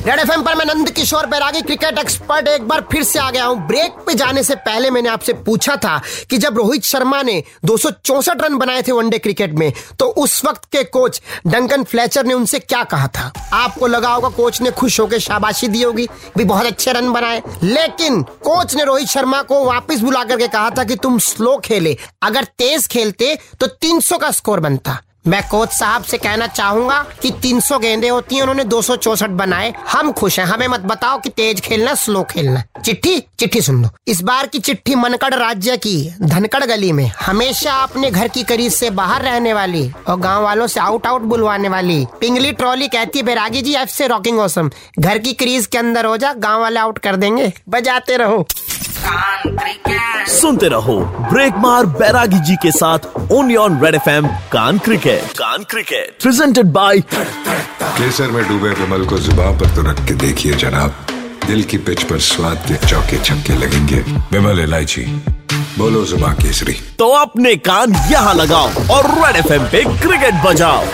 Red F पर मैं नंद किशोर बैरागी cricket expert एक बार फिर से आ गया हूँ। ब्रेक पे जाने से पहले मैंने आपसे पूछा था कि जब रोहित शर्मा ने दो रन बनाए थे वनडे क्रिकेट में तो उस वक्त के कोच डंकन फ्लेचर ने उनसे क्या कहा था? आपको लगा होगा कोच ने खुश होकर शाबाशी दी होगी, भी बहुत अच्छे रन बनाए। लेकिन कोच ने रोहित शर्मा को वापिस बुला करके कहा था कि तुम स्लो खेले, अगर तेज खेलते तो 300 का स्कोर बनता। मैं कोच साहब से कहना चाहूँगा कि 300 गेंदे होती हैं, उन्होंने दो बनाए। हम खुश हैं। हमें मत बताओ कि तेज खेलना, स्लो खेलना चिट्ठी? चिट्ठी सुन लो। इस बार की चिट्ठी मनकड़ राज्य की धनकड़ गली में। हमेशा अपने घर की करीब से बाहर रहने वाली और गाँव वालों से आउट आउट बुलवाने वाली। पिंगली ट्रॉली कहती है, बैरागी जी एफ़ से रॉकिंग ओसम घर की क्रीज के अंदर हो जा गाँव वाले आउट कर देंगे। बजाते रहो। सुनते रहो ब्रेक मार बैरागी जी के साथ ओनली ऑन रेड एफ़ एम कान क्रिकेट कान क्रिकेट प्रेजेंटेड बाय केसर में डूबे विमल को ज़ुबान पर तो रख के देखिए जनाब। दिल की पिच पर स्वाद के चौके छक्के लगेंगे। विमल इलायची बोलो जुबा केसरी। तो अपने कान यहाँ लगाओ और रेड एफ़ एम पे क्रिकेट बजाओ।